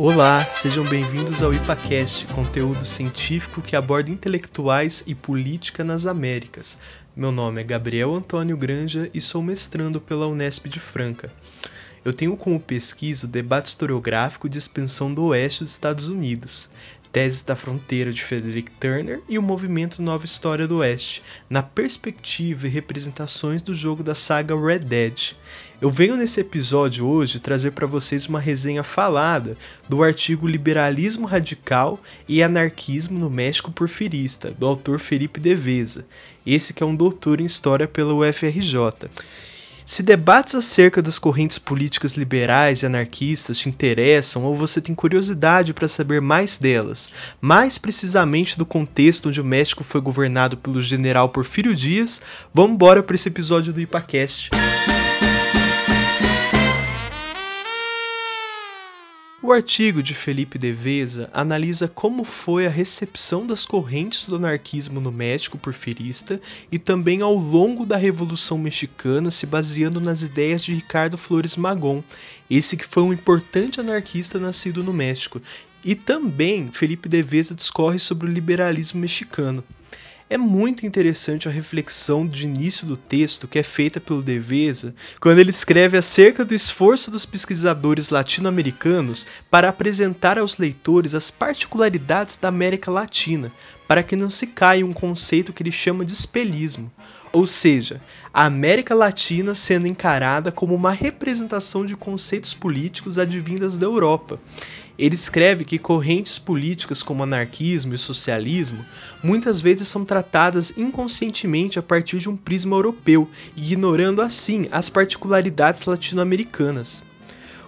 Olá, sejam bem-vindos ao IPACast, conteúdo científico que aborda intelectuais e política nas Américas. Meu nome é Gabriel Antônio Granja e sou mestrando pela Unesp de Franca. Eu tenho como pesquisa o debate historiográfico de expansão do oeste dos Estados Unidos, Tese da Fronteira de Frederick Turner e o movimento Nova História do Oeste, na perspectiva e representações do jogo da saga Red Dead. Eu venho nesse episódio hoje trazer para vocês uma resenha falada do artigo Liberalismo Radical e Anarquismo no México Porfirista, do autor Felipe Deveza, esse que é um doutor em História pela UFRJ. Se debates acerca das correntes políticas liberais e anarquistas te interessam ou você tem curiosidade para saber mais delas, mais precisamente do contexto onde o México foi governado pelo general Porfírio Dias, vamos embora para esse episódio do IPACast. O artigo de Felipe Deveza analisa como foi a recepção das correntes do anarquismo no México porfirista e também ao longo da Revolução Mexicana, se baseando nas ideias de Ricardo Flores Magón, esse que foi um importante anarquista nascido no México. E também Felipe Deveza discorre sobre o liberalismo mexicano. É muito interessante a reflexão de início do texto que é feita pelo Deveza quando ele escreve acerca do esforço dos pesquisadores latino-americanos para apresentar aos leitores as particularidades da América Latina, para que não se caia um conceito que ele chama de espelismo, ou seja, a América Latina sendo encarada como uma representação de conceitos políticos advindas da Europa. Ele escreve que correntes políticas como anarquismo e socialismo muitas vezes são tratadas inconscientemente a partir de um prisma europeu, ignorando assim as particularidades latino-americanas.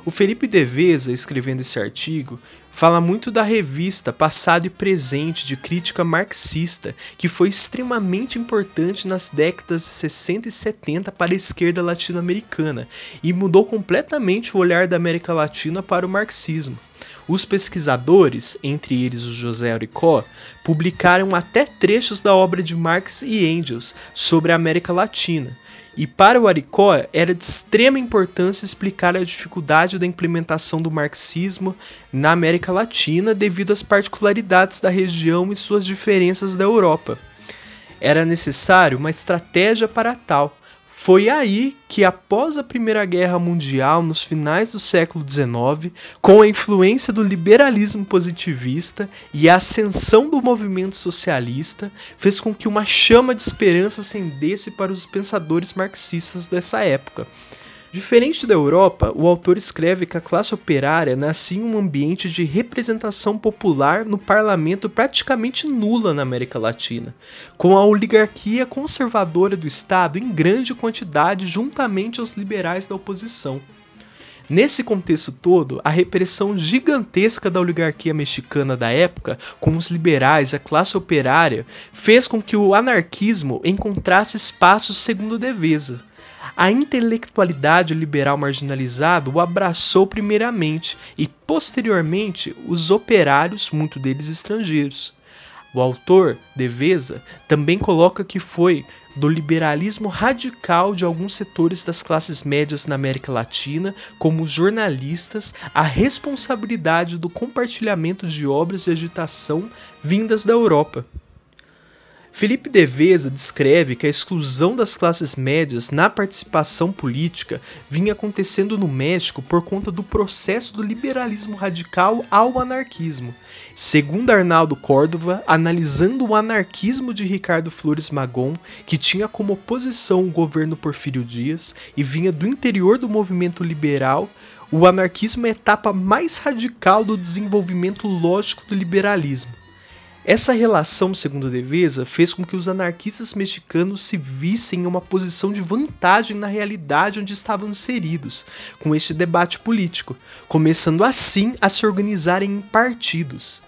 O Felipe Deveza, escrevendo esse artigo, fala muito da revista Passado e Presente de crítica marxista, que foi extremamente importante nas décadas de 60 e 70 para a esquerda latino-americana e mudou completamente o olhar da América Latina para o marxismo. Os pesquisadores, entre eles o José Aricó, publicaram até trechos da obra de Marx e Engels sobre a América Latina, e para o Aricó era de extrema importância explicar a dificuldade da implementação do marxismo na América Latina devido às particularidades da região e suas diferenças da Europa. Era necessário uma estratégia para tal. Foi aí que, após a Primeira Guerra Mundial, nos finais do século XIX, com a influência do liberalismo positivista e a ascensão do movimento socialista, fez com que uma chama de esperança acendesse para os pensadores marxistas dessa época. Diferente da Europa, o autor escreve que a classe operária nascia em um ambiente de representação popular no parlamento praticamente nula na América Latina, com a oligarquia conservadora do Estado em grande quantidade juntamente aos liberais da oposição. Nesse contexto todo, a repressão gigantesca da oligarquia mexicana da época, com os liberais a classe operária, fez com que o anarquismo encontrasse espaço segundo Deveza a intelectualidade liberal marginalizada o abraçou primeiramente e, posteriormente, os operários, muito deles estrangeiros. O autor, Deveza, também coloca que foi do liberalismo radical de alguns setores das classes médias na América Latina, como jornalistas, a responsabilidade do compartilhamento de obras de agitação vindas da Europa. Felipe Deveza descreve que a exclusão das classes médias na participação política vinha acontecendo no México por conta do processo do liberalismo radical ao anarquismo. Segundo Arnaldo Córdova, analisando o anarquismo de Ricardo Flores Magón, que tinha como oposição o governo Porfírio Dias e vinha do interior do movimento liberal, o anarquismo é a etapa mais radical do desenvolvimento lógico do liberalismo. Essa relação, segundo Deveza, fez com que os anarquistas mexicanos se vissem em uma posição de vantagem na realidade onde estavam inseridos, com este debate político, começando assim a se organizarem em partidos.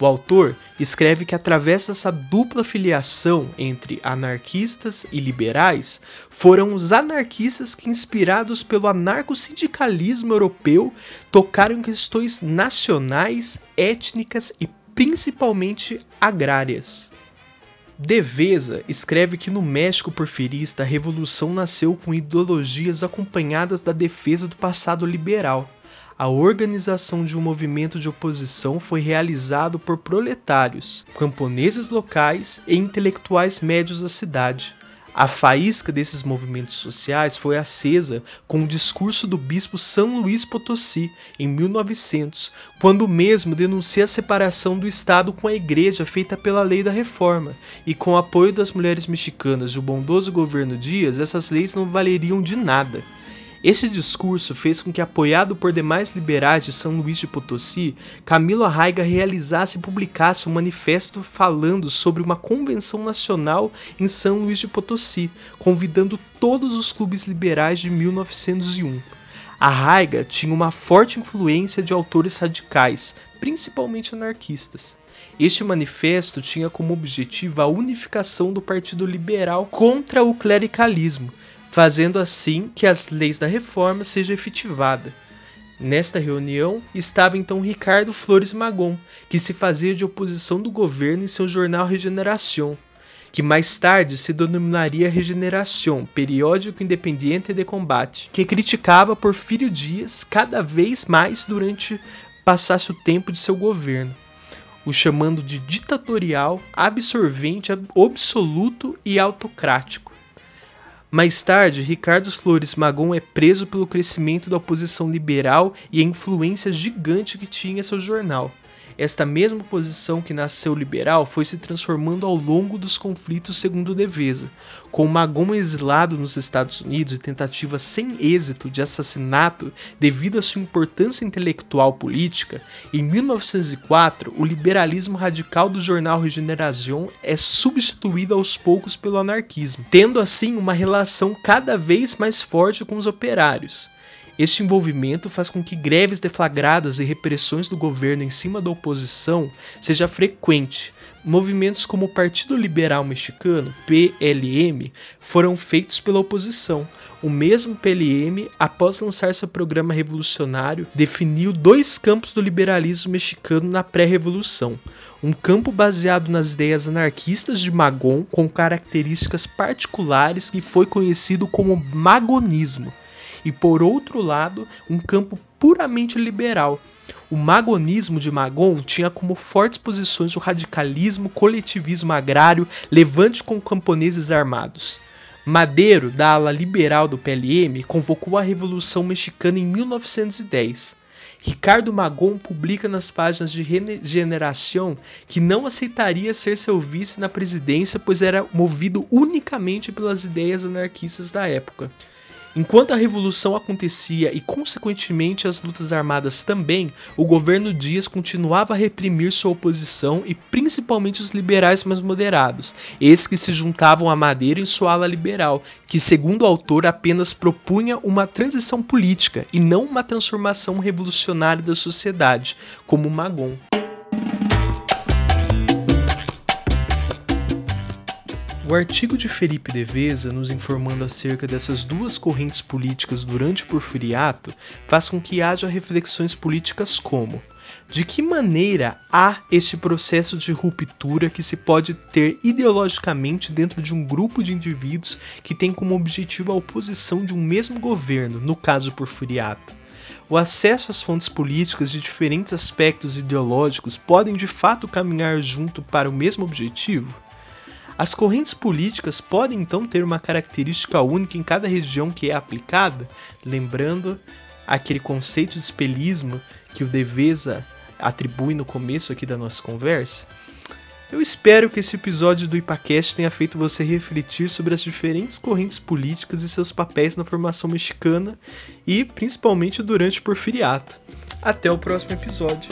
O autor escreve que através dessa dupla filiação entre anarquistas e liberais, foram os anarquistas que, inspirados pelo anarco-sindicalismo europeu, tocaram questões nacionais, étnicas e principalmente agrárias. Devesa escreve que no México porfirista a revolução nasceu com ideologias acompanhadas da defesa do passado liberal. A organização de um movimento de oposição foi realizado por proletários, camponeses locais e intelectuais médios da cidade. A faísca desses movimentos sociais foi acesa com o discurso do bispo São Luís Potosí, em 1900, quando mesmo denuncia a separação do Estado com a Igreja feita pela Lei da Reforma, e com o apoio das mulheres mexicanas e o bondoso governo Dias, essas leis não valeriam de nada. Este discurso fez com que, apoiado por demais liberais de São Luís de Potosí, Camilo Arraiga realizasse e publicasse um manifesto falando sobre uma convenção nacional em São Luís de Potosí, convidando todos os clubes liberais de 1901. Arraiga tinha uma forte influência de autores radicais, principalmente anarquistas. Este manifesto tinha como objetivo a unificação do Partido Liberal contra o clericalismo, fazendo assim que as leis da reforma sejam efetivadas. Nesta reunião estava então Ricardo Flores Magon, que se fazia de oposição do governo em seu jornal Regeneração, que mais tarde se denominaria Regeneração, periódico independente de combate, que criticava Porfírio Dias cada vez mais durante passasse o tempo de seu governo, o chamando de ditatorial, absorvente, absoluto e autocrático. Mais tarde, Ricardo Flores Magon é preso pelo crescimento da oposição liberal e a influência gigante que tinha seu jornal. Esta mesma posição que nasceu liberal foi se transformando ao longo dos conflitos segundo Devesa, com Magon exilado nos Estados Unidos e tentativa sem êxito de assassinato devido à sua importância intelectual política, em 1904 o liberalismo radical do jornal Regeneração é substituído aos poucos pelo anarquismo, tendo assim uma relação cada vez mais forte com os operários. Este envolvimento faz com que greves deflagradas e repressões do governo em cima da oposição seja frequente. Movimentos como o Partido Liberal Mexicano, PLM, foram feitos pela oposição. O mesmo PLM, após lançar seu programa revolucionário, definiu dois campos do liberalismo mexicano na pré-revolução. Um campo baseado nas ideias anarquistas de Magon, com características particulares que foi conhecido como magonismo e, por outro lado, um campo puramente liberal. O magonismo de Magon tinha como fortes posições o radicalismo, coletivismo agrário, levante com camponeses armados. Madeiro, da ala liberal do PLM, convocou a Revolução Mexicana em 1910. Ricardo Magon publica nas páginas de Regeneração que não aceitaria ser seu vice na presidência, pois era movido unicamente pelas ideias anarquistas da época. Enquanto a revolução acontecia e, consequentemente, as lutas armadas também, o governo Dias continuava a reprimir sua oposição e principalmente os liberais mais moderados, esses que se juntavam a Madeira em sua ala liberal, que, segundo o autor, apenas propunha uma transição política e não uma transformação revolucionária da sociedade, como Magon. O artigo de Felipe Devesa, nos informando acerca dessas duas correntes políticas durante o porfiriato, faz com que haja reflexões políticas como de que maneira há este processo de ruptura que se pode ter ideologicamente dentro de um grupo de indivíduos que tem como objetivo a oposição de um mesmo governo, no caso porfiriato? O acesso às fontes políticas de diferentes aspectos ideológicos podem de fato caminhar junto para o mesmo objetivo? As correntes políticas podem então ter uma característica única em cada região que é aplicada, lembrando aquele conceito de espelismo que o Devesa atribui no começo aqui da nossa conversa. Eu espero que esse episódio do IPACast tenha feito você refletir sobre as diferentes correntes políticas e seus papéis na formação mexicana e principalmente durante o porfiriato. Até o próximo episódio.